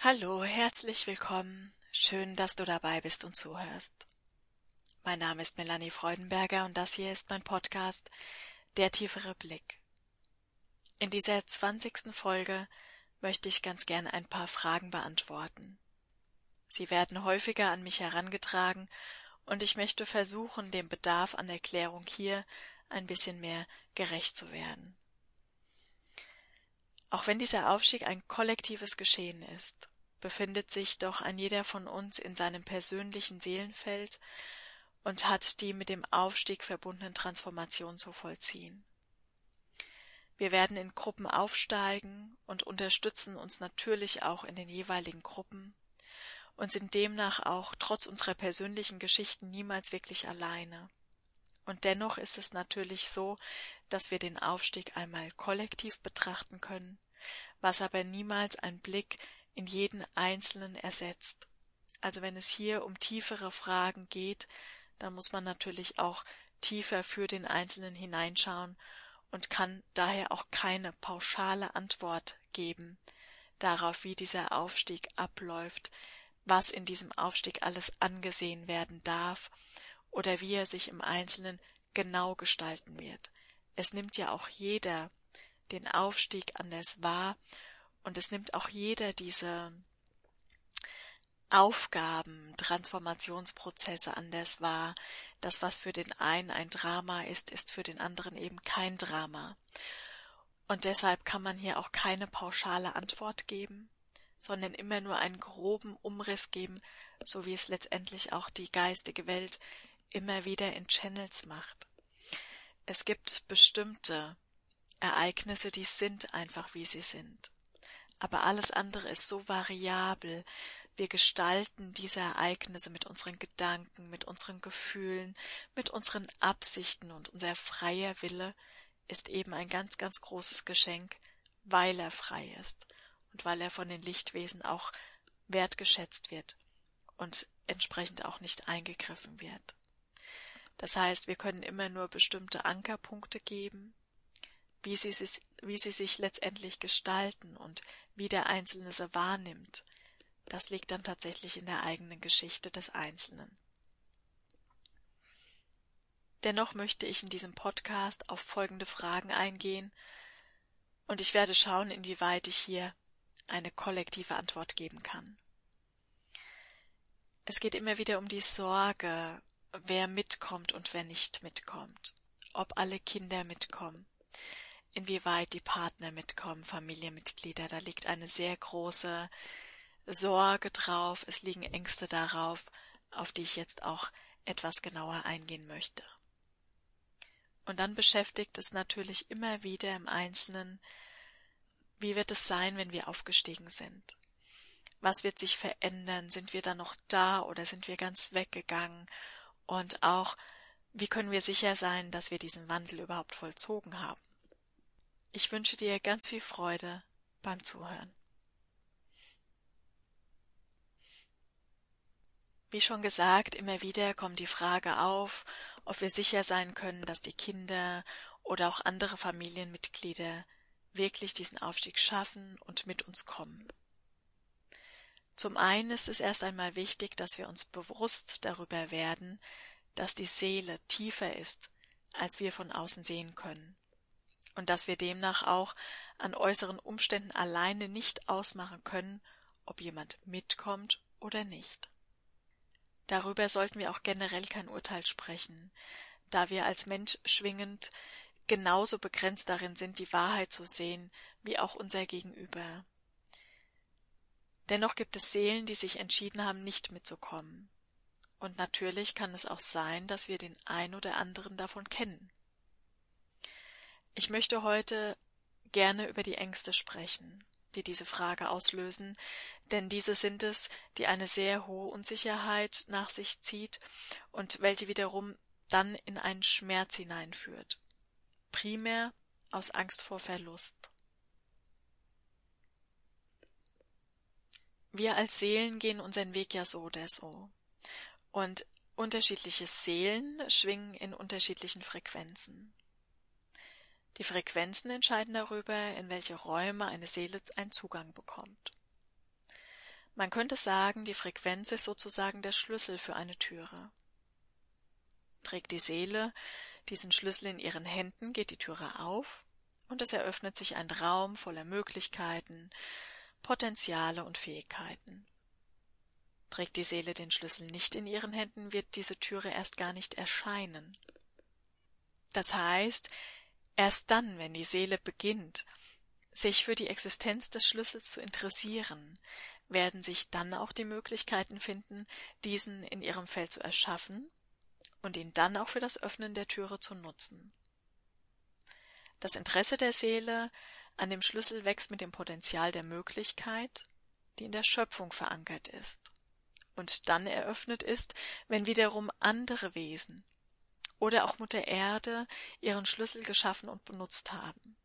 Hallo, herzlich willkommen. Schön, dass du dabei bist und zuhörst. Mein Name ist Melanie Freudenberger und das hier ist mein Podcast Der tiefere Blick. In dieser zwanzigsten Folge möchte ich ganz gern ein paar Fragen beantworten. Sie werden häufiger an mich herangetragen und ich möchte versuchen, dem Bedarf an Erklärung hier ein bisschen mehr gerecht zu werden. Auch wenn dieser Aufstieg ein kollektives Geschehen ist, befindet sich doch ein jeder von uns in seinem persönlichen Seelenfeld und hat die mit dem Aufstieg verbundenen Transformationen zu vollziehen. Wir werden in Gruppen aufsteigen und unterstützen uns natürlich auch in den jeweiligen Gruppen und sind demnach auch trotz unserer persönlichen Geschichten niemals wirklich alleine. Und dennoch ist es natürlich so, dass wir den Aufstieg einmal kollektiv betrachten können, was aber niemals ein Blick in jeden Einzelnen ersetzt. Also wenn es hier um tiefere Fragen geht, dann muss man natürlich auch tiefer für den Einzelnen hineinschauen und kann daher auch keine pauschale Antwort geben darauf, wie dieser Aufstieg abläuft, was in diesem Aufstieg alles angesehen werden darf oder wie er sich im Einzelnen genau gestalten wird. Es nimmt ja auch jeder den Aufstieg anders wahr und es nimmt auch jeder diese Aufgaben, Transformationsprozesse anders wahr. Das, was für den einen ein Drama ist, ist für den anderen eben kein Drama. Und deshalb kann man hier auch keine pauschale Antwort geben, sondern immer nur einen groben Umriss geben, so wie es letztendlich auch die geistige Welt immer wieder in Channels macht. Es gibt bestimmte Ereignisse, die sind einfach wie sie sind. Aber alles andere ist so variabel. Wir gestalten diese Ereignisse mit unseren Gedanken, mit unseren Gefühlen, mit unseren Absichten und unser freier Wille ist eben ein ganz, ganz großes Geschenk, weil er frei ist und weil er von den Lichtwesen auch wertgeschätzt wird und entsprechend auch nicht eingegriffen wird. Das heißt, wir können immer nur bestimmte Ankerpunkte geben, wie sie, sich, wie sie sich letztendlich gestalten und wie der Einzelne sie wahrnimmt. Das liegt dann tatsächlich in der eigenen Geschichte des Einzelnen. Dennoch möchte ich in diesem Podcast auf folgende Fragen eingehen, und ich werde schauen, inwieweit ich hier eine kollektive Antwort geben kann. Es geht immer wieder um die Sorge, wer mitkommt und wer nicht mitkommt, ob alle Kinder mitkommen, inwieweit die Partner mitkommen, Familienmitglieder, da liegt eine sehr große Sorge drauf, es liegen Ängste darauf, auf die ich jetzt auch etwas genauer eingehen möchte. Und dann beschäftigt es natürlich immer wieder im Einzelnen, wie wird es sein, wenn wir aufgestiegen sind? Was wird sich verändern? Sind wir dann noch da oder sind wir ganz weggegangen? Und auch, wie können wir sicher sein, dass wir diesen Wandel überhaupt vollzogen haben. Ich wünsche dir ganz viel Freude beim Zuhören. Wie schon gesagt, immer wieder kommt die Frage auf, ob wir sicher sein können, dass die Kinder oder auch andere Familienmitglieder wirklich diesen Aufstieg schaffen und mit uns kommen. Zum einen ist es erst einmal wichtig, dass wir uns bewusst darüber werden, dass die Seele tiefer ist, als wir von außen sehen können, und dass wir demnach auch an äußeren Umständen alleine nicht ausmachen können, ob jemand mitkommt oder nicht. Darüber sollten wir auch generell kein Urteil sprechen, da wir als Mensch schwingend genauso begrenzt darin sind, die Wahrheit zu sehen, wie auch unser Gegenüber. Dennoch gibt es Seelen, die sich entschieden haben, nicht mitzukommen. Und natürlich kann es auch sein, dass wir den ein oder anderen davon kennen. Ich möchte heute gerne über die Ängste sprechen, die diese Frage auslösen, denn diese sind es, die eine sehr hohe Unsicherheit nach sich zieht und welche wiederum dann in einen Schmerz hineinführt. Primär aus Angst vor Verlust. Wir als Seelen gehen unseren Weg ja so oder so. Und unterschiedliche Seelen schwingen in unterschiedlichen Frequenzen. Die Frequenzen entscheiden darüber, in welche Räume eine Seele einen Zugang bekommt. Man könnte sagen, die Frequenz ist sozusagen der Schlüssel für eine Türe. Trägt die Seele diesen Schlüssel in ihren Händen, geht die Türe auf und es eröffnet sich ein Raum voller Möglichkeiten, Potenziale und Fähigkeiten. Trägt die Seele den Schlüssel nicht in ihren Händen, wird diese Türe erst gar nicht erscheinen. Das heißt, erst dann, wenn die Seele beginnt, sich für die Existenz des Schlüssels zu interessieren, werden sich dann auch die Möglichkeiten finden, diesen in ihrem Feld zu erschaffen und ihn dann auch für das Öffnen der Türe zu nutzen. Das Interesse der Seele an dem Schlüssel wächst mit dem Potenzial der Möglichkeit, die in der Schöpfung verankert ist und dann eröffnet ist, wenn wiederum andere Wesen oder auch Mutter Erde ihren Schlüssel geschaffen und benutzt haben.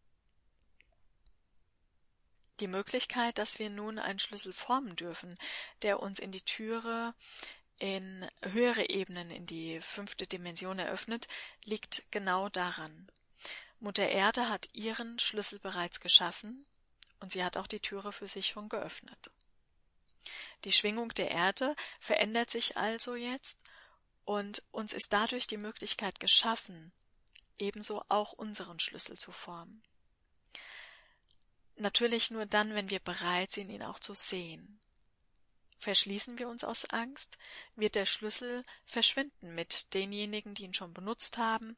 Die Möglichkeit, dass wir nun einen Schlüssel formen dürfen, der uns in die Türe in höhere Ebenen, in die fünfte Dimension eröffnet, liegt genau daran. Mutter Erde hat ihren Schlüssel bereits geschaffen und sie hat auch die Türe für sich schon geöffnet. Die Schwingung der Erde verändert sich also jetzt und uns ist dadurch die Möglichkeit geschaffen, ebenso auch unseren Schlüssel zu formen. Natürlich nur dann, wenn wir bereit sind, ihn auch zu sehen. Verschließen wir uns aus Angst, wird der Schlüssel verschwinden mit denjenigen, die ihn schon benutzt haben,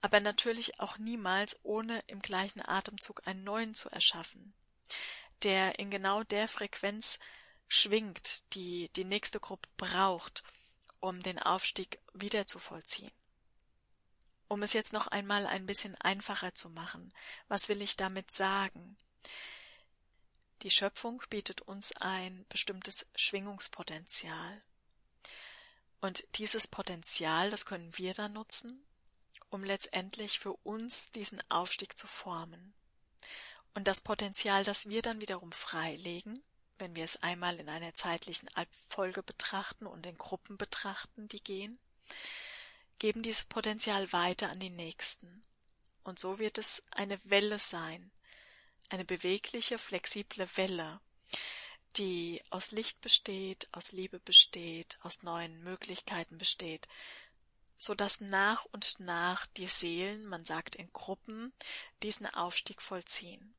aber natürlich auch niemals ohne im gleichen Atemzug einen neuen zu erschaffen, der in genau der Frequenz schwingt, die die nächste Gruppe braucht, um den Aufstieg wieder zu vollziehen. Um es jetzt noch einmal ein bisschen einfacher zu machen, was will ich damit sagen? Die Schöpfung bietet uns ein bestimmtes Schwingungspotenzial. Und dieses Potenzial, das können wir dann nutzen, um letztendlich für uns diesen Aufstieg zu formen. Und das Potenzial, das wir dann wiederum freilegen, wenn wir es einmal in einer zeitlichen Abfolge betrachten und in Gruppen betrachten, die gehen, geben dieses Potenzial weiter an die Nächsten. Und so wird es eine Welle sein, eine bewegliche, flexible Welle, die aus Licht besteht, aus Liebe besteht, aus neuen Möglichkeiten besteht, so dass nach und nach die Seelen, man sagt in Gruppen, diesen Aufstieg vollziehen.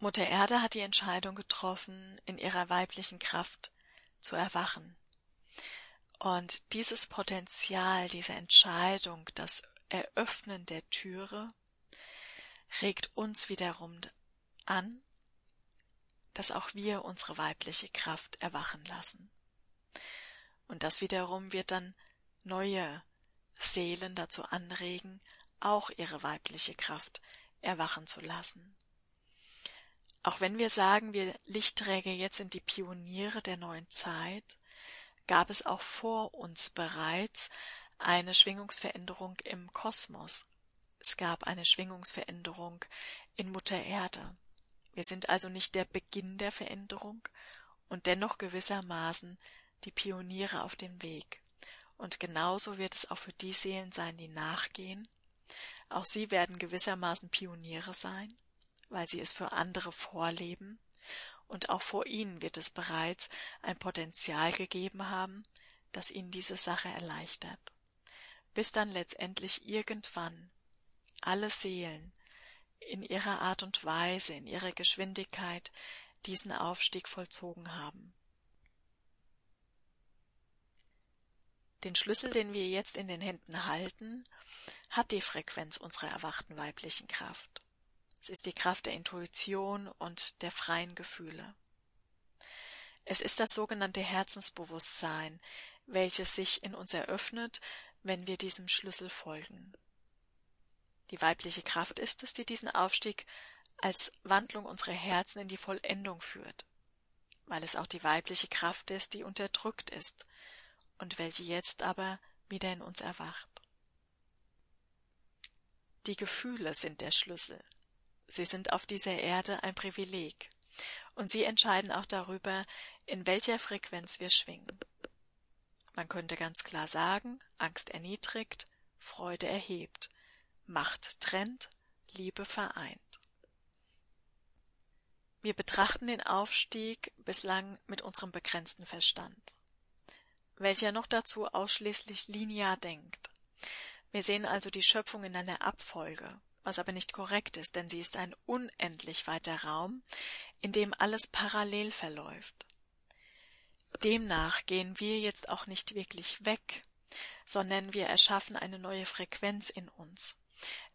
Mutter Erde hat die Entscheidung getroffen, in ihrer weiblichen Kraft zu erwachen. Und dieses Potenzial, diese Entscheidung, das Eröffnen der Türe, regt uns wiederum an, dass auch wir unsere weibliche Kraft erwachen lassen. Und das wiederum wird dann neue Seelen dazu anregen, auch ihre weibliche Kraft erwachen zu lassen. Auch wenn wir sagen, wir Lichtträger jetzt sind die Pioniere der neuen Zeit, gab es auch vor uns bereits eine Schwingungsveränderung im Kosmos. Es gab eine Schwingungsveränderung in Mutter Erde. Wir sind also nicht der Beginn der Veränderung und dennoch gewissermaßen die Pioniere auf dem Weg. Und genauso wird es auch für die Seelen sein, die nachgehen. Auch sie werden gewissermaßen Pioniere sein weil sie es für andere vorleben, und auch vor ihnen wird es bereits ein Potenzial gegeben haben, das ihnen diese Sache erleichtert, bis dann letztendlich irgendwann alle Seelen in ihrer Art und Weise, in ihrer Geschwindigkeit diesen Aufstieg vollzogen haben. Den Schlüssel, den wir jetzt in den Händen halten, hat die Frequenz unserer erwachten weiblichen Kraft. Es ist die Kraft der Intuition und der freien Gefühle. Es ist das sogenannte Herzensbewusstsein, welches sich in uns eröffnet, wenn wir diesem Schlüssel folgen. Die weibliche Kraft ist es, die diesen Aufstieg als Wandlung unserer Herzen in die Vollendung führt, weil es auch die weibliche Kraft ist, die unterdrückt ist und welche jetzt aber wieder in uns erwacht. Die Gefühle sind der Schlüssel, Sie sind auf dieser Erde ein Privileg, und sie entscheiden auch darüber, in welcher Frequenz wir schwingen. Man könnte ganz klar sagen, Angst erniedrigt, Freude erhebt, Macht trennt, Liebe vereint. Wir betrachten den Aufstieg bislang mit unserem begrenzten Verstand, welcher noch dazu ausschließlich linear denkt. Wir sehen also die Schöpfung in einer Abfolge, was aber nicht korrekt ist, denn sie ist ein unendlich weiter Raum, in dem alles parallel verläuft. Demnach gehen wir jetzt auch nicht wirklich weg, sondern wir erschaffen eine neue Frequenz in uns,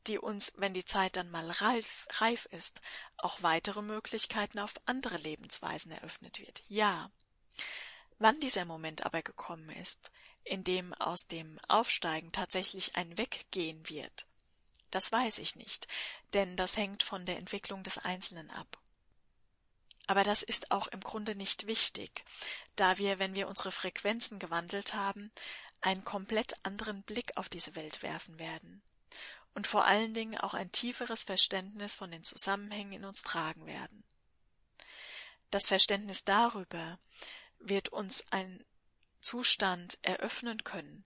die uns, wenn die Zeit dann mal reif, reif ist, auch weitere Möglichkeiten auf andere Lebensweisen eröffnet wird. Ja. Wann dieser Moment aber gekommen ist, in dem aus dem Aufsteigen tatsächlich ein Weggehen wird, das weiß ich nicht, denn das hängt von der Entwicklung des Einzelnen ab. Aber das ist auch im Grunde nicht wichtig, da wir, wenn wir unsere Frequenzen gewandelt haben, einen komplett anderen Blick auf diese Welt werfen werden und vor allen Dingen auch ein tieferes Verständnis von den Zusammenhängen in uns tragen werden. Das Verständnis darüber wird uns ein Zustand eröffnen können,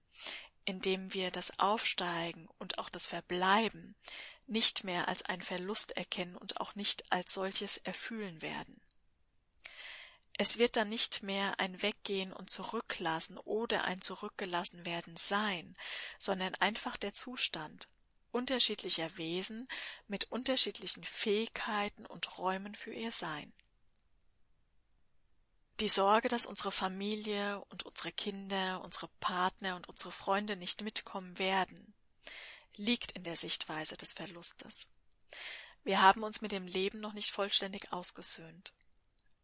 in dem wir das Aufsteigen und auch das Verbleiben nicht mehr als ein Verlust erkennen und auch nicht als solches erfühlen werden. Es wird dann nicht mehr ein Weggehen und Zurücklassen oder ein Zurückgelassen werden sein, sondern einfach der Zustand unterschiedlicher Wesen mit unterschiedlichen Fähigkeiten und Räumen für ihr Sein. Die Sorge, dass unsere Familie und unsere Kinder, unsere Partner und unsere Freunde nicht mitkommen werden, liegt in der Sichtweise des Verlustes. Wir haben uns mit dem Leben noch nicht vollständig ausgesöhnt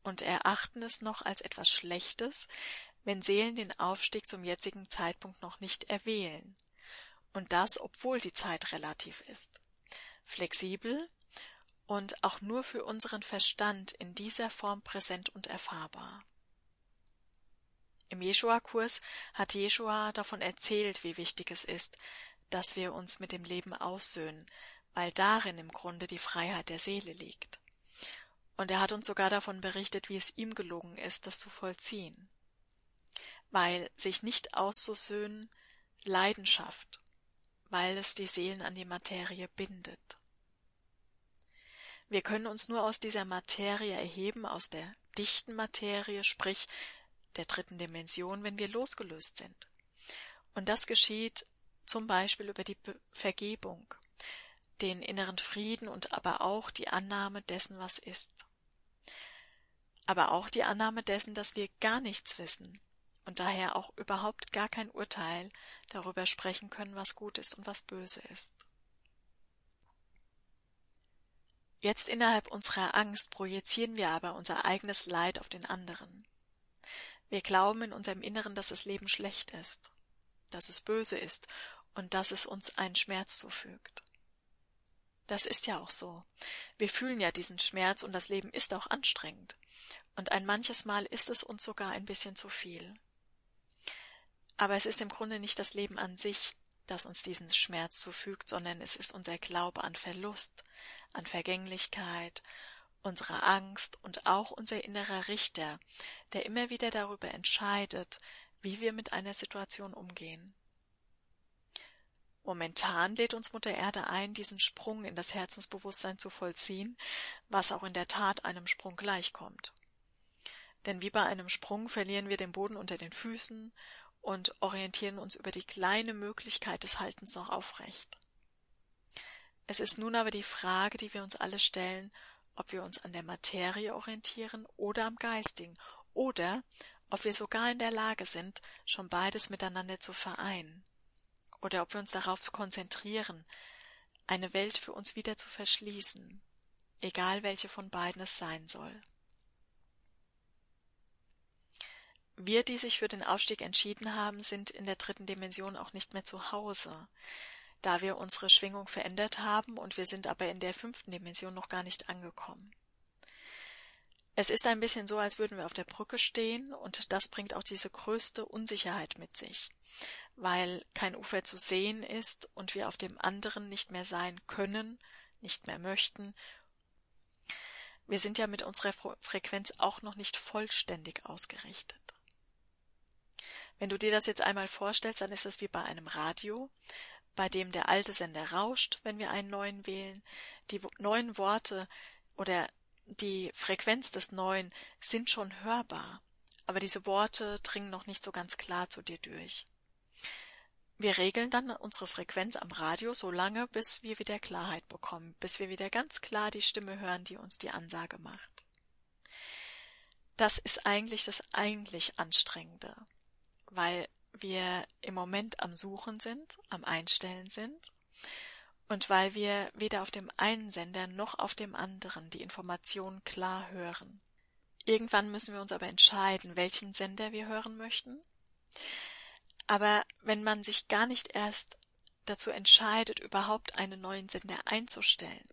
und erachten es noch als etwas Schlechtes, wenn Seelen den Aufstieg zum jetzigen Zeitpunkt noch nicht erwählen. Und das, obwohl die Zeit relativ ist. Flexibel und auch nur für unseren Verstand in dieser Form präsent und erfahrbar. Im Jeschua-Kurs hat Jeschua davon erzählt, wie wichtig es ist, dass wir uns mit dem Leben aussöhnen, weil darin im Grunde die Freiheit der Seele liegt. Und er hat uns sogar davon berichtet, wie es ihm gelungen ist, das zu vollziehen. Weil sich nicht auszusöhnen Leidenschaft, weil es die Seelen an die Materie bindet. Wir können uns nur aus dieser Materie erheben, aus der dichten Materie, sprich der dritten Dimension, wenn wir losgelöst sind. Und das geschieht zum Beispiel über die Vergebung, den inneren Frieden und aber auch die Annahme dessen, was ist. Aber auch die Annahme dessen, dass wir gar nichts wissen und daher auch überhaupt gar kein Urteil darüber sprechen können, was gut ist und was böse ist. Jetzt innerhalb unserer Angst projizieren wir aber unser eigenes Leid auf den anderen. Wir glauben in unserem Inneren, dass das Leben schlecht ist, dass es böse ist und dass es uns einen Schmerz zufügt. Das ist ja auch so. Wir fühlen ja diesen Schmerz und das Leben ist auch anstrengend. Und ein manches Mal ist es uns sogar ein bisschen zu viel. Aber es ist im Grunde nicht das Leben an sich, das uns diesen Schmerz zufügt, sondern es ist unser Glaube an Verlust, an Vergänglichkeit, unsere Angst und auch unser innerer Richter, der immer wieder darüber entscheidet, wie wir mit einer Situation umgehen. Momentan lädt uns Mutter Erde ein, diesen Sprung in das Herzensbewusstsein zu vollziehen, was auch in der Tat einem Sprung gleichkommt. Denn wie bei einem Sprung verlieren wir den Boden unter den Füßen und orientieren uns über die kleine Möglichkeit des Haltens noch aufrecht. Es ist nun aber die Frage, die wir uns alle stellen, ob wir uns an der Materie orientieren oder am Geistigen, oder ob wir sogar in der Lage sind, schon beides miteinander zu vereinen, oder ob wir uns darauf konzentrieren, eine Welt für uns wieder zu verschließen, egal welche von beiden es sein soll. Wir, die sich für den Aufstieg entschieden haben, sind in der dritten Dimension auch nicht mehr zu Hause da wir unsere Schwingung verändert haben und wir sind aber in der fünften Dimension noch gar nicht angekommen. Es ist ein bisschen so, als würden wir auf der Brücke stehen und das bringt auch diese größte Unsicherheit mit sich, weil kein Ufer zu sehen ist und wir auf dem anderen nicht mehr sein können, nicht mehr möchten. Wir sind ja mit unserer Frequenz auch noch nicht vollständig ausgerichtet. Wenn du dir das jetzt einmal vorstellst, dann ist es wie bei einem Radio bei dem der alte Sender rauscht, wenn wir einen neuen wählen, die neuen Worte oder die Frequenz des Neuen sind schon hörbar, aber diese Worte dringen noch nicht so ganz klar zu dir durch. Wir regeln dann unsere Frequenz am Radio so lange, bis wir wieder Klarheit bekommen, bis wir wieder ganz klar die Stimme hören, die uns die Ansage macht. Das ist eigentlich das eigentlich Anstrengende, weil wir im Moment am Suchen sind, am Einstellen sind und weil wir weder auf dem einen Sender noch auf dem anderen die Informationen klar hören. Irgendwann müssen wir uns aber entscheiden, welchen Sender wir hören möchten. Aber wenn man sich gar nicht erst dazu entscheidet, überhaupt einen neuen Sender einzustellen,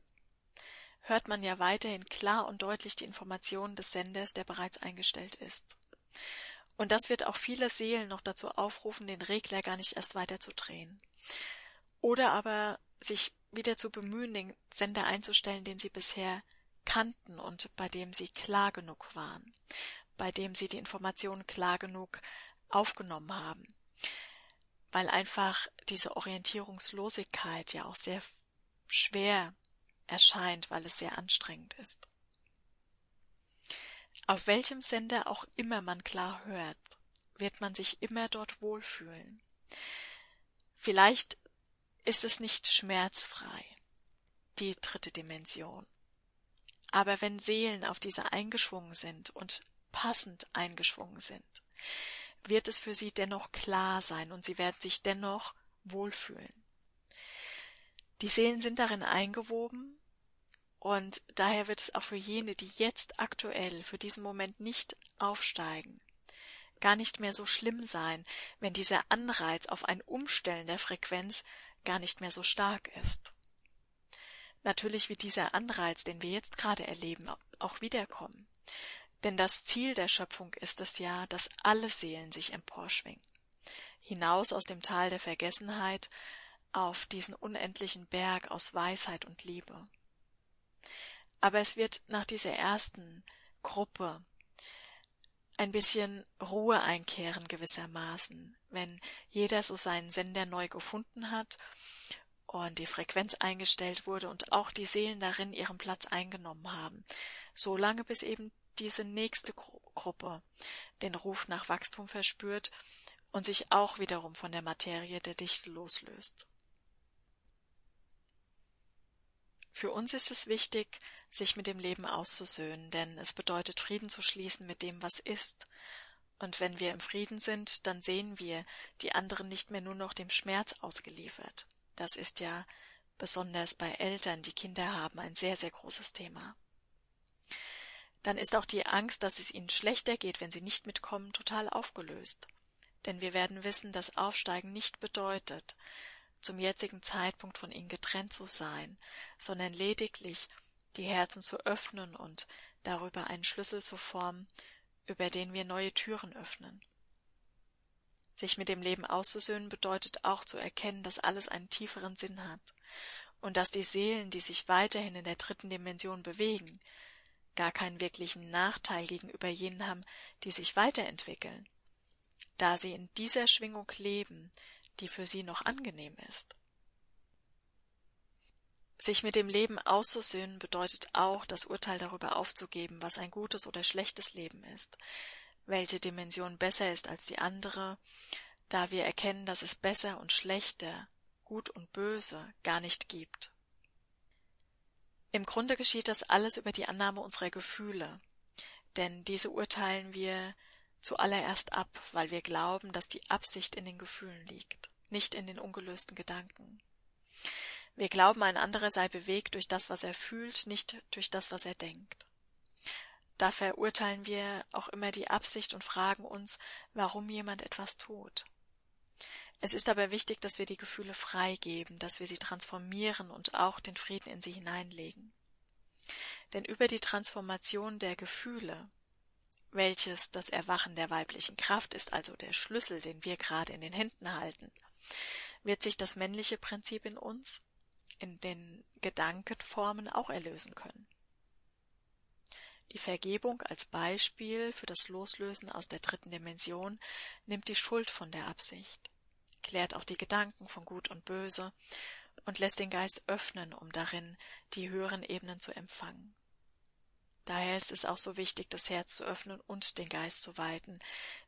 hört man ja weiterhin klar und deutlich die Informationen des Senders, der bereits eingestellt ist. Und das wird auch viele Seelen noch dazu aufrufen, den Regler gar nicht erst weiter zu drehen. Oder aber sich wieder zu bemühen, den Sender einzustellen, den sie bisher kannten und bei dem sie klar genug waren, bei dem sie die Informationen klar genug aufgenommen haben. Weil einfach diese Orientierungslosigkeit ja auch sehr schwer erscheint, weil es sehr anstrengend ist. Auf welchem Sender auch immer man klar hört, wird man sich immer dort wohlfühlen. Vielleicht ist es nicht schmerzfrei, die dritte Dimension. Aber wenn Seelen auf diese eingeschwungen sind und passend eingeschwungen sind, wird es für sie dennoch klar sein und sie werden sich dennoch wohlfühlen. Die Seelen sind darin eingewoben und daher wird es auch für jene, die jetzt aktuell für diesen Moment nicht aufsteigen, gar nicht mehr so schlimm sein, wenn dieser Anreiz auf ein Umstellen der Frequenz gar nicht mehr so stark ist. Natürlich wird dieser Anreiz, den wir jetzt gerade erleben, auch wiederkommen. Denn das Ziel der Schöpfung ist es ja, dass alle Seelen sich emporschwingen. Hinaus aus dem Tal der Vergessenheit auf diesen unendlichen Berg aus Weisheit und Liebe. Aber es wird nach dieser ersten Gruppe ein bisschen Ruhe einkehren gewissermaßen, wenn jeder so seinen Sender neu gefunden hat und die Frequenz eingestellt wurde und auch die Seelen darin ihren Platz eingenommen haben, so lange bis eben diese nächste Gruppe den Ruf nach Wachstum verspürt und sich auch wiederum von der Materie der Dichte loslöst. Für uns ist es wichtig, sich mit dem Leben auszusöhnen, denn es bedeutet Frieden zu schließen mit dem, was ist. Und wenn wir im Frieden sind, dann sehen wir die anderen nicht mehr nur noch dem Schmerz ausgeliefert. Das ist ja besonders bei Eltern, die Kinder haben, ein sehr, sehr großes Thema. Dann ist auch die Angst, dass es ihnen schlechter geht, wenn sie nicht mitkommen, total aufgelöst. Denn wir werden wissen, dass Aufsteigen nicht bedeutet, zum jetzigen Zeitpunkt von ihnen getrennt zu sein, sondern lediglich die Herzen zu öffnen und darüber einen Schlüssel zu formen, über den wir neue Türen öffnen. Sich mit dem Leben auszusöhnen bedeutet auch zu erkennen, dass alles einen tieferen Sinn hat und dass die Seelen, die sich weiterhin in der dritten Dimension bewegen, gar keinen wirklichen Nachteil gegenüber jenen haben, die sich weiterentwickeln, da sie in dieser Schwingung leben, die für sie noch angenehm ist. Sich mit dem Leben auszusöhnen bedeutet auch, das Urteil darüber aufzugeben, was ein gutes oder schlechtes Leben ist, welche Dimension besser ist als die andere, da wir erkennen, dass es besser und schlechter, gut und böse gar nicht gibt. Im Grunde geschieht das alles über die Annahme unserer Gefühle, denn diese urteilen wir zuallererst ab, weil wir glauben, dass die Absicht in den Gefühlen liegt, nicht in den ungelösten Gedanken. Wir glauben, ein anderer sei bewegt durch das, was er fühlt, nicht durch das, was er denkt. Da verurteilen wir auch immer die Absicht und fragen uns, warum jemand etwas tut. Es ist aber wichtig, dass wir die Gefühle freigeben, dass wir sie transformieren und auch den Frieden in sie hineinlegen. Denn über die Transformation der Gefühle welches das Erwachen der weiblichen Kraft ist, also der Schlüssel, den wir gerade in den Händen halten, wird sich das männliche Prinzip in uns, in den Gedankenformen auch erlösen können. Die Vergebung als Beispiel für das Loslösen aus der dritten Dimension nimmt die Schuld von der Absicht, klärt auch die Gedanken von Gut und Böse und lässt den Geist öffnen, um darin die höheren Ebenen zu empfangen. Daher ist es auch so wichtig, das Herz zu öffnen und den Geist zu weiten,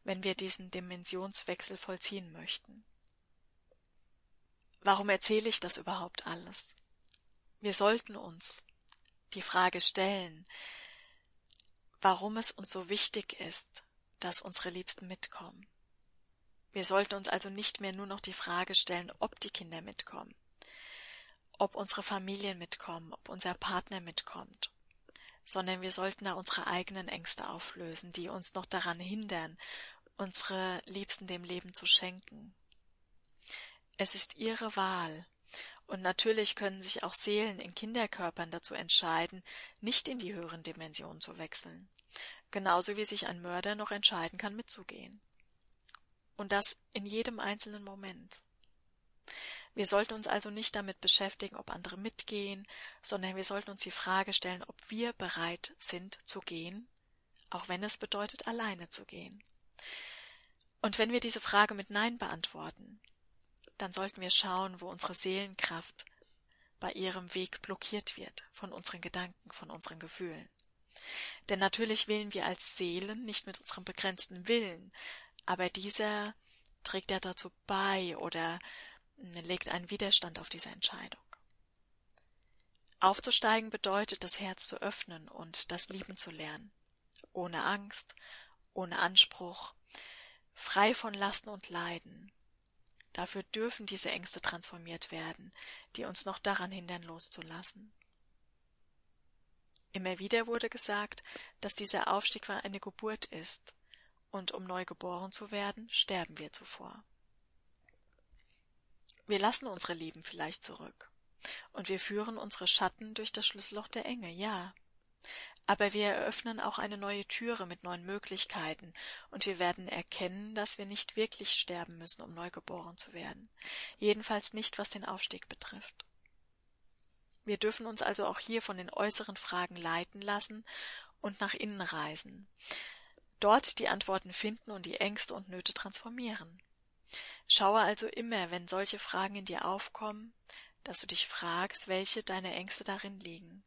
wenn wir diesen Dimensionswechsel vollziehen möchten. Warum erzähle ich das überhaupt alles? Wir sollten uns die Frage stellen, warum es uns so wichtig ist, dass unsere Liebsten mitkommen. Wir sollten uns also nicht mehr nur noch die Frage stellen, ob die Kinder mitkommen, ob unsere Familien mitkommen, ob unser Partner mitkommt, sondern wir sollten da unsere eigenen Ängste auflösen, die uns noch daran hindern, unsere Liebsten dem Leben zu schenken. Es ist ihre Wahl, und natürlich können sich auch Seelen in Kinderkörpern dazu entscheiden, nicht in die höheren Dimensionen zu wechseln, genauso wie sich ein Mörder noch entscheiden kann, mitzugehen. Und das in jedem einzelnen Moment. Wir sollten uns also nicht damit beschäftigen, ob andere mitgehen, sondern wir sollten uns die Frage stellen, ob wir bereit sind zu gehen, auch wenn es bedeutet, alleine zu gehen. Und wenn wir diese Frage mit Nein beantworten, dann sollten wir schauen, wo unsere Seelenkraft bei ihrem Weg blockiert wird von unseren Gedanken, von unseren Gefühlen. Denn natürlich wählen wir als Seelen nicht mit unserem begrenzten Willen, aber dieser trägt ja dazu bei oder legt einen Widerstand auf diese Entscheidung. Aufzusteigen bedeutet, das Herz zu öffnen und das Lieben zu lernen. Ohne Angst, ohne Anspruch, frei von Lasten und Leiden. Dafür dürfen diese Ängste transformiert werden, die uns noch daran hindern, loszulassen. Immer wieder wurde gesagt, dass dieser Aufstieg eine Geburt ist, und um neu geboren zu werden, sterben wir zuvor. Wir lassen unsere Lieben vielleicht zurück. Und wir führen unsere Schatten durch das Schlüsselloch der Enge, ja. Aber wir eröffnen auch eine neue Türe mit neuen Möglichkeiten, und wir werden erkennen, dass wir nicht wirklich sterben müssen, um neu geboren zu werden. Jedenfalls nicht, was den Aufstieg betrifft. Wir dürfen uns also auch hier von den äußeren Fragen leiten lassen und nach innen reisen. Dort die Antworten finden und die Ängste und Nöte transformieren. Schaue also immer, wenn solche Fragen in dir aufkommen, dass du dich fragst, welche deine Ängste darin liegen.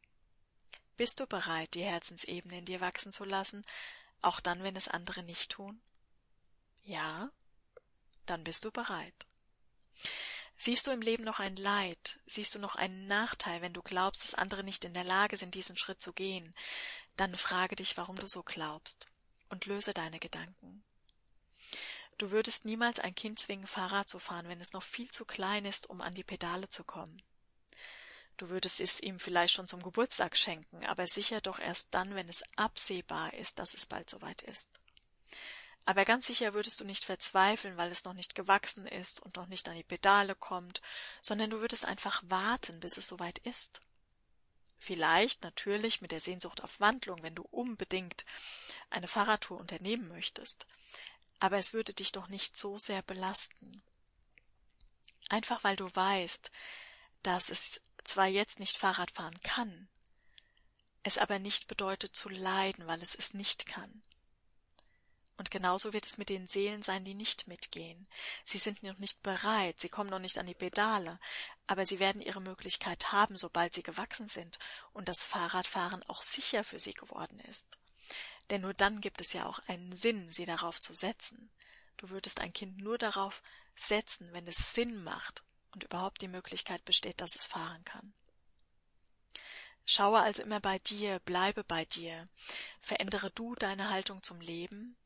Bist du bereit, die Herzensebene in dir wachsen zu lassen, auch dann, wenn es andere nicht tun? Ja? Dann bist du bereit. Siehst du im Leben noch ein Leid, siehst du noch einen Nachteil, wenn du glaubst, dass andere nicht in der Lage sind, diesen Schritt zu gehen, dann frage dich, warum du so glaubst, und löse deine Gedanken. Du würdest niemals ein Kind zwingen, Fahrrad zu fahren, wenn es noch viel zu klein ist, um an die Pedale zu kommen. Du würdest es ihm vielleicht schon zum Geburtstag schenken, aber sicher doch erst dann, wenn es absehbar ist, dass es bald soweit ist. Aber ganz sicher würdest du nicht verzweifeln, weil es noch nicht gewachsen ist und noch nicht an die Pedale kommt, sondern du würdest einfach warten, bis es soweit ist. Vielleicht natürlich mit der Sehnsucht auf Wandlung, wenn du unbedingt eine Fahrradtour unternehmen möchtest aber es würde dich doch nicht so sehr belasten. Einfach weil du weißt, dass es zwar jetzt nicht Fahrrad fahren kann, es aber nicht bedeutet zu leiden, weil es es nicht kann. Und genauso wird es mit den Seelen sein, die nicht mitgehen. Sie sind noch nicht bereit, sie kommen noch nicht an die Pedale, aber sie werden ihre Möglichkeit haben, sobald sie gewachsen sind und das Fahrradfahren auch sicher für sie geworden ist. Denn nur dann gibt es ja auch einen Sinn, sie darauf zu setzen. Du würdest ein Kind nur darauf setzen, wenn es Sinn macht und überhaupt die Möglichkeit besteht, dass es fahren kann. Schaue also immer bei dir, bleibe bei dir, verändere du deine Haltung zum Leben,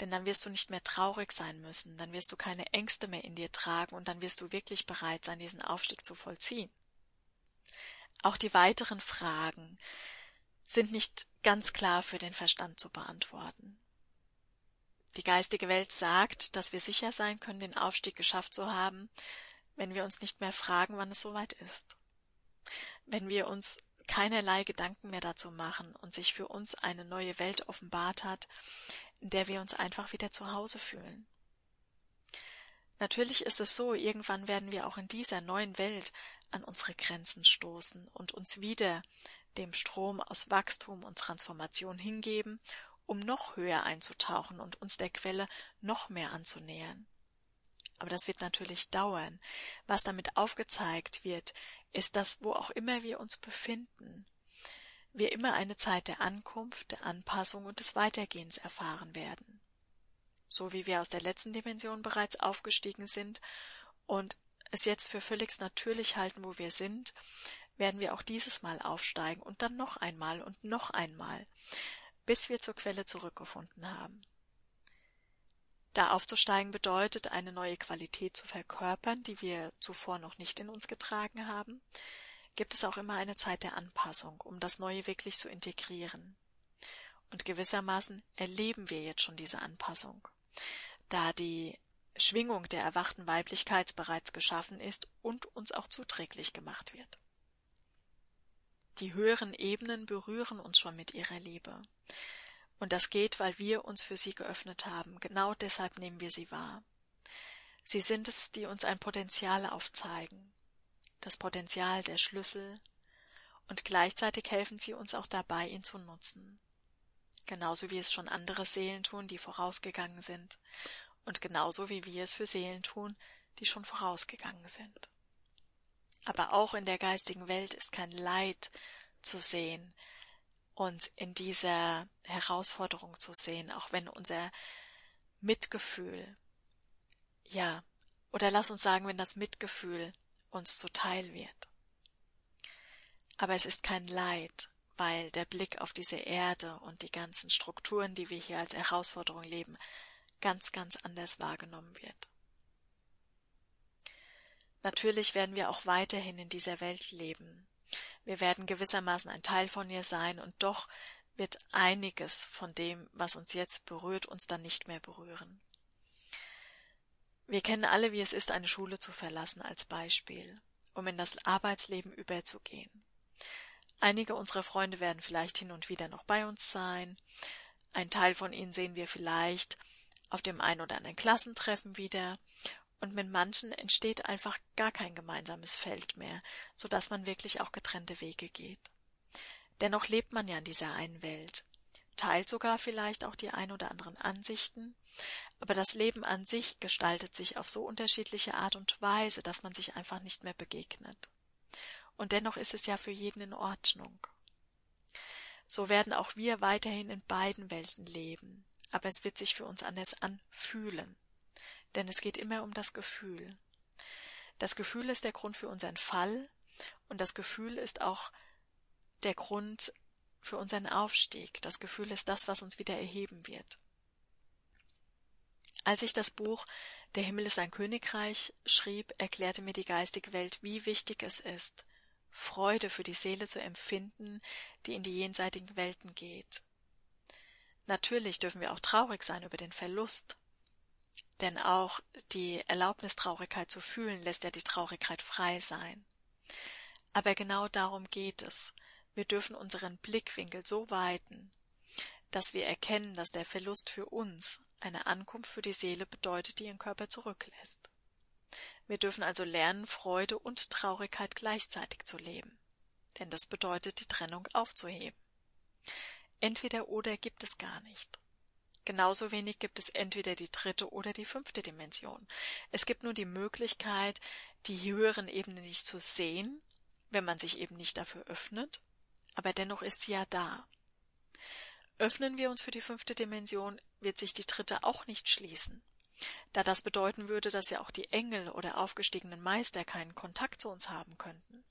denn dann wirst du nicht mehr traurig sein müssen, dann wirst du keine Ängste mehr in dir tragen und dann wirst du wirklich bereit sein, diesen Aufstieg zu vollziehen. Auch die weiteren Fragen, sind nicht ganz klar für den Verstand zu beantworten. Die geistige Welt sagt, dass wir sicher sein können, den Aufstieg geschafft zu haben, wenn wir uns nicht mehr fragen, wann es soweit ist. Wenn wir uns keinerlei Gedanken mehr dazu machen und sich für uns eine neue Welt offenbart hat, in der wir uns einfach wieder zu Hause fühlen. Natürlich ist es so, irgendwann werden wir auch in dieser neuen Welt an unsere Grenzen stoßen und uns wieder dem Strom aus Wachstum und Transformation hingeben, um noch höher einzutauchen und uns der Quelle noch mehr anzunähern. Aber das wird natürlich dauern. Was damit aufgezeigt wird, ist, dass wo auch immer wir uns befinden, wir immer eine Zeit der Ankunft, der Anpassung und des Weitergehens erfahren werden. So wie wir aus der letzten Dimension bereits aufgestiegen sind und es jetzt für völlig natürlich halten, wo wir sind, werden wir auch dieses Mal aufsteigen und dann noch einmal und noch einmal, bis wir zur Quelle zurückgefunden haben. Da aufzusteigen bedeutet, eine neue Qualität zu verkörpern, die wir zuvor noch nicht in uns getragen haben, gibt es auch immer eine Zeit der Anpassung, um das Neue wirklich zu integrieren. Und gewissermaßen erleben wir jetzt schon diese Anpassung, da die Schwingung der erwachten Weiblichkeit bereits geschaffen ist und uns auch zuträglich gemacht wird. Die höheren Ebenen berühren uns schon mit ihrer Liebe. Und das geht, weil wir uns für sie geöffnet haben. Genau deshalb nehmen wir sie wahr. Sie sind es, die uns ein Potenzial aufzeigen. Das Potenzial der Schlüssel. Und gleichzeitig helfen sie uns auch dabei, ihn zu nutzen. Genauso wie es schon andere Seelen tun, die vorausgegangen sind. Und genauso wie wir es für Seelen tun, die schon vorausgegangen sind. Aber auch in der geistigen Welt ist kein Leid zu sehen, uns in dieser Herausforderung zu sehen, auch wenn unser Mitgefühl, ja, oder lass uns sagen, wenn das Mitgefühl uns zuteil wird. Aber es ist kein Leid, weil der Blick auf diese Erde und die ganzen Strukturen, die wir hier als Herausforderung leben, ganz, ganz anders wahrgenommen wird. Natürlich werden wir auch weiterhin in dieser Welt leben, wir werden gewissermaßen ein Teil von ihr sein, und doch wird einiges von dem, was uns jetzt berührt, uns dann nicht mehr berühren. Wir kennen alle, wie es ist, eine Schule zu verlassen als Beispiel, um in das Arbeitsleben überzugehen. Einige unserer Freunde werden vielleicht hin und wieder noch bei uns sein, ein Teil von ihnen sehen wir vielleicht auf dem ein oder anderen Klassentreffen wieder, und mit manchen entsteht einfach gar kein gemeinsames Feld mehr, so dass man wirklich auch getrennte Wege geht. Dennoch lebt man ja in dieser einen Welt, teilt sogar vielleicht auch die ein oder anderen Ansichten, aber das Leben an sich gestaltet sich auf so unterschiedliche Art und Weise, dass man sich einfach nicht mehr begegnet. Und dennoch ist es ja für jeden in Ordnung. So werden auch wir weiterhin in beiden Welten leben, aber es wird sich für uns anders anfühlen denn es geht immer um das Gefühl. Das Gefühl ist der Grund für unseren Fall und das Gefühl ist auch der Grund für unseren Aufstieg. Das Gefühl ist das, was uns wieder erheben wird. Als ich das Buch Der Himmel ist ein Königreich schrieb, erklärte mir die geistige Welt, wie wichtig es ist, Freude für die Seele zu empfinden, die in die jenseitigen Welten geht. Natürlich dürfen wir auch traurig sein über den Verlust, denn auch die Erlaubnis, Traurigkeit zu fühlen, lässt ja die Traurigkeit frei sein. Aber genau darum geht es. Wir dürfen unseren Blickwinkel so weiten, dass wir erkennen, dass der Verlust für uns eine Ankunft für die Seele bedeutet, die ihren Körper zurücklässt. Wir dürfen also lernen, Freude und Traurigkeit gleichzeitig zu leben. Denn das bedeutet, die Trennung aufzuheben. Entweder oder gibt es gar nicht. Genauso wenig gibt es entweder die dritte oder die fünfte Dimension. Es gibt nur die Möglichkeit, die höheren Ebenen nicht zu sehen, wenn man sich eben nicht dafür öffnet, aber dennoch ist sie ja da. Öffnen wir uns für die fünfte Dimension, wird sich die dritte auch nicht schließen, da das bedeuten würde, dass ja auch die Engel oder aufgestiegenen Meister keinen Kontakt zu uns haben könnten.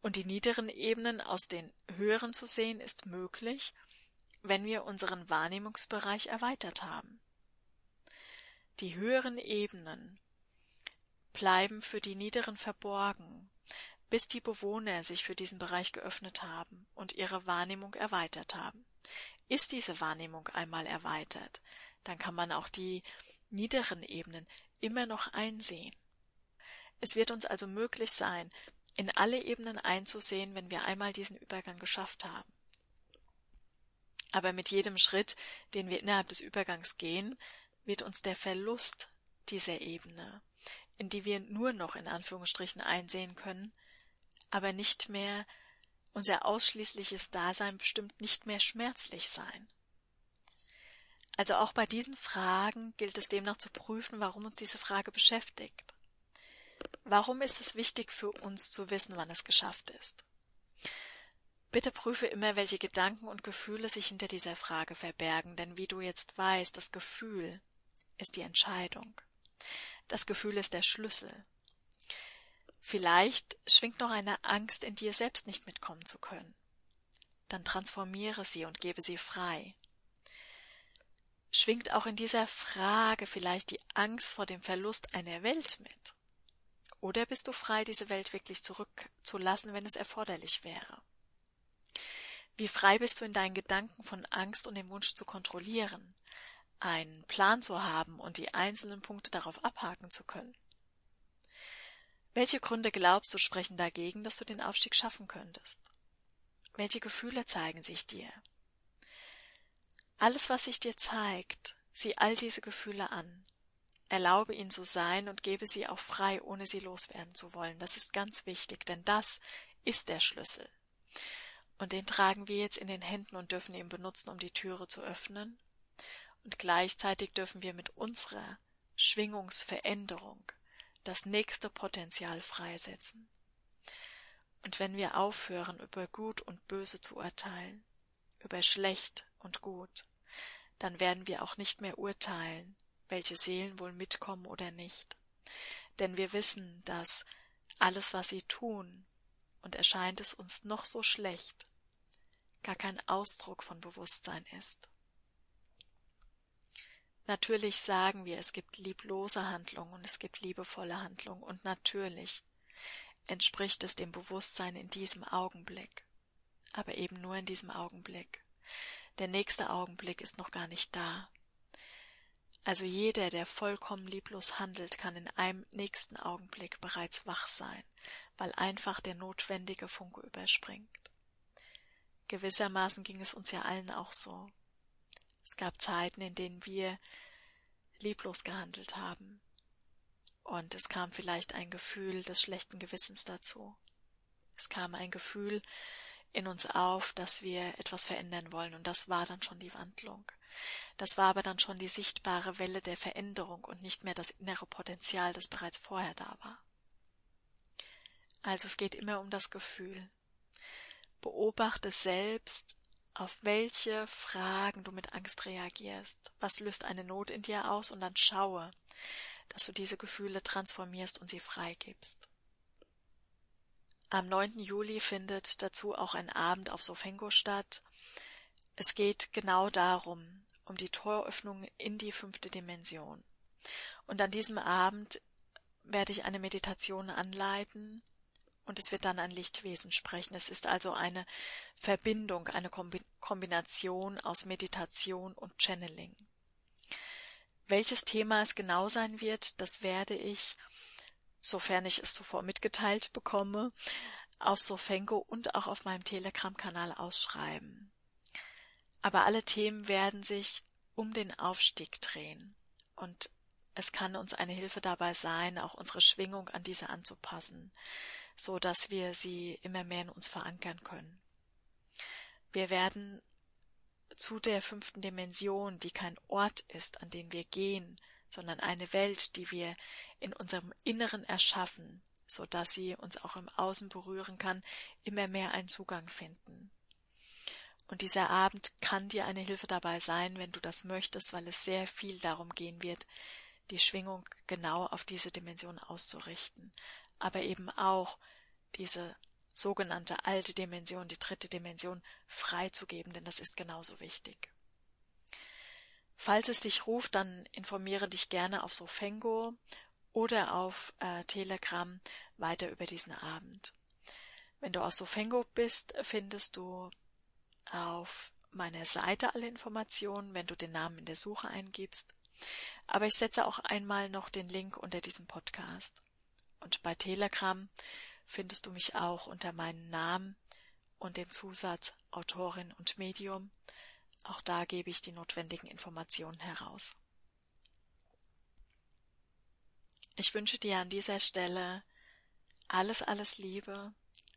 Und die niederen Ebenen aus den höheren zu sehen ist möglich, wenn wir unseren Wahrnehmungsbereich erweitert haben. Die höheren Ebenen bleiben für die niederen verborgen, bis die Bewohner sich für diesen Bereich geöffnet haben und ihre Wahrnehmung erweitert haben. Ist diese Wahrnehmung einmal erweitert, dann kann man auch die niederen Ebenen immer noch einsehen. Es wird uns also möglich sein, in alle Ebenen einzusehen, wenn wir einmal diesen Übergang geschafft haben. Aber mit jedem Schritt, den wir innerhalb des Übergangs gehen, wird uns der Verlust dieser Ebene, in die wir nur noch in Anführungsstrichen einsehen können, aber nicht mehr unser ausschließliches Dasein bestimmt nicht mehr schmerzlich sein. Also auch bei diesen Fragen gilt es demnach zu prüfen, warum uns diese Frage beschäftigt. Warum ist es wichtig für uns zu wissen, wann es geschafft ist? Bitte prüfe immer, welche Gedanken und Gefühle sich hinter dieser Frage verbergen, denn wie du jetzt weißt, das Gefühl ist die Entscheidung. Das Gefühl ist der Schlüssel. Vielleicht schwingt noch eine Angst in dir selbst nicht mitkommen zu können. Dann transformiere sie und gebe sie frei. Schwingt auch in dieser Frage vielleicht die Angst vor dem Verlust einer Welt mit? Oder bist du frei, diese Welt wirklich zurückzulassen, wenn es erforderlich wäre? Wie frei bist du in deinen Gedanken von Angst und dem Wunsch zu kontrollieren, einen Plan zu haben und die einzelnen Punkte darauf abhaken zu können? Welche Gründe glaubst du sprechen dagegen, dass du den Aufstieg schaffen könntest? Welche Gefühle zeigen sich dir? Alles, was sich dir zeigt, sieh all diese Gefühle an. Erlaube ihnen zu sein und gebe sie auch frei, ohne sie loswerden zu wollen. Das ist ganz wichtig, denn das ist der Schlüssel. Und den tragen wir jetzt in den Händen und dürfen ihn benutzen, um die Türe zu öffnen. Und gleichzeitig dürfen wir mit unserer Schwingungsveränderung das nächste Potenzial freisetzen. Und wenn wir aufhören, über Gut und Böse zu urteilen, über schlecht und gut, dann werden wir auch nicht mehr urteilen, welche Seelen wohl mitkommen oder nicht. Denn wir wissen, dass alles, was sie tun, und erscheint es uns noch so schlecht, gar kein Ausdruck von Bewusstsein ist. Natürlich sagen wir, es gibt lieblose Handlungen und es gibt liebevolle Handlungen und natürlich entspricht es dem Bewusstsein in diesem Augenblick, aber eben nur in diesem Augenblick. Der nächste Augenblick ist noch gar nicht da. Also jeder, der vollkommen lieblos handelt, kann in einem nächsten Augenblick bereits wach sein, weil einfach der notwendige Funke überspringt. Gewissermaßen ging es uns ja allen auch so. Es gab Zeiten, in denen wir lieblos gehandelt haben, und es kam vielleicht ein Gefühl des schlechten Gewissens dazu. Es kam ein Gefühl in uns auf, dass wir etwas verändern wollen, und das war dann schon die Wandlung. Das war aber dann schon die sichtbare Welle der Veränderung und nicht mehr das innere Potenzial, das bereits vorher da war. Also es geht immer um das Gefühl. Beobachte selbst, auf welche Fragen du mit Angst reagierst. Was löst eine Not in dir aus? Und dann schaue, dass du diese Gefühle transformierst und sie freigibst. Am 9. Juli findet dazu auch ein Abend auf Sofengo statt. Es geht genau darum, um die Toröffnung in die fünfte Dimension. Und an diesem Abend werde ich eine Meditation anleiten und es wird dann ein Lichtwesen sprechen. Es ist also eine Verbindung, eine Kombination aus Meditation und Channeling. Welches Thema es genau sein wird, das werde ich, sofern ich es zuvor mitgeteilt bekomme, auf Sofengo und auch auf meinem Telegram-Kanal ausschreiben. Aber alle Themen werden sich um den Aufstieg drehen und es kann uns eine Hilfe dabei sein, auch unsere Schwingung an diese anzupassen, so dass wir sie immer mehr in uns verankern können. Wir werden zu der fünften Dimension, die kein Ort ist, an den wir gehen, sondern eine Welt, die wir in unserem Inneren erschaffen, so dass sie uns auch im Außen berühren kann, immer mehr einen Zugang finden. Und dieser Abend kann dir eine Hilfe dabei sein, wenn du das möchtest, weil es sehr viel darum gehen wird, die Schwingung genau auf diese Dimension auszurichten, aber eben auch diese sogenannte alte Dimension, die dritte Dimension, freizugeben, denn das ist genauso wichtig. Falls es dich ruft, dann informiere dich gerne auf Sofengo oder auf äh, Telegram weiter über diesen Abend. Wenn du aus Sofengo bist, findest du auf meiner Seite alle Informationen, wenn du den Namen in der Suche eingibst. Aber ich setze auch einmal noch den Link unter diesem Podcast. Und bei Telegram findest du mich auch unter meinem Namen und dem Zusatz Autorin und Medium. Auch da gebe ich die notwendigen Informationen heraus. Ich wünsche dir an dieser Stelle alles, alles Liebe,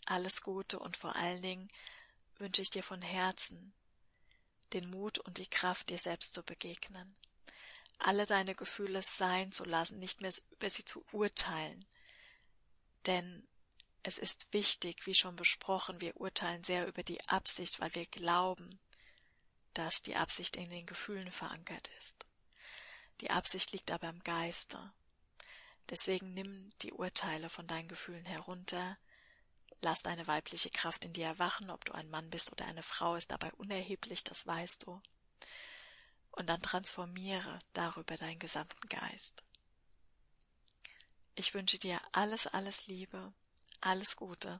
alles Gute und vor allen Dingen wünsche ich dir von Herzen den Mut und die Kraft, dir selbst zu begegnen, alle deine Gefühle sein zu lassen, nicht mehr über sie zu urteilen, denn Es ist wichtig, wie schon besprochen, wir urteilen sehr über die Absicht, weil wir glauben, dass die Absicht in den Gefühlen verankert ist. Die Absicht liegt aber im Geiste. Deswegen nimm die Urteile von deinen Gefühlen herunter, lass deine weibliche Kraft in dir erwachen, ob du ein Mann bist oder eine Frau, ist dabei unerheblich, das weißt du. Und dann transformiere darüber deinen gesamten Geist. Ich wünsche dir alles, alles Liebe, alles Gute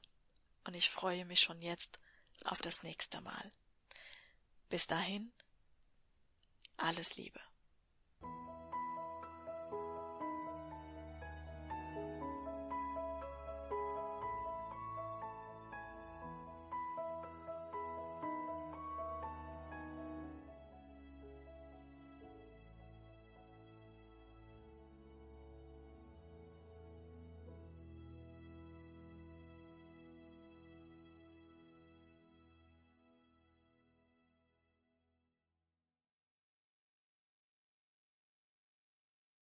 und ich freue mich schon jetzt auf das nächste Mal. Bis dahin, alles Liebe.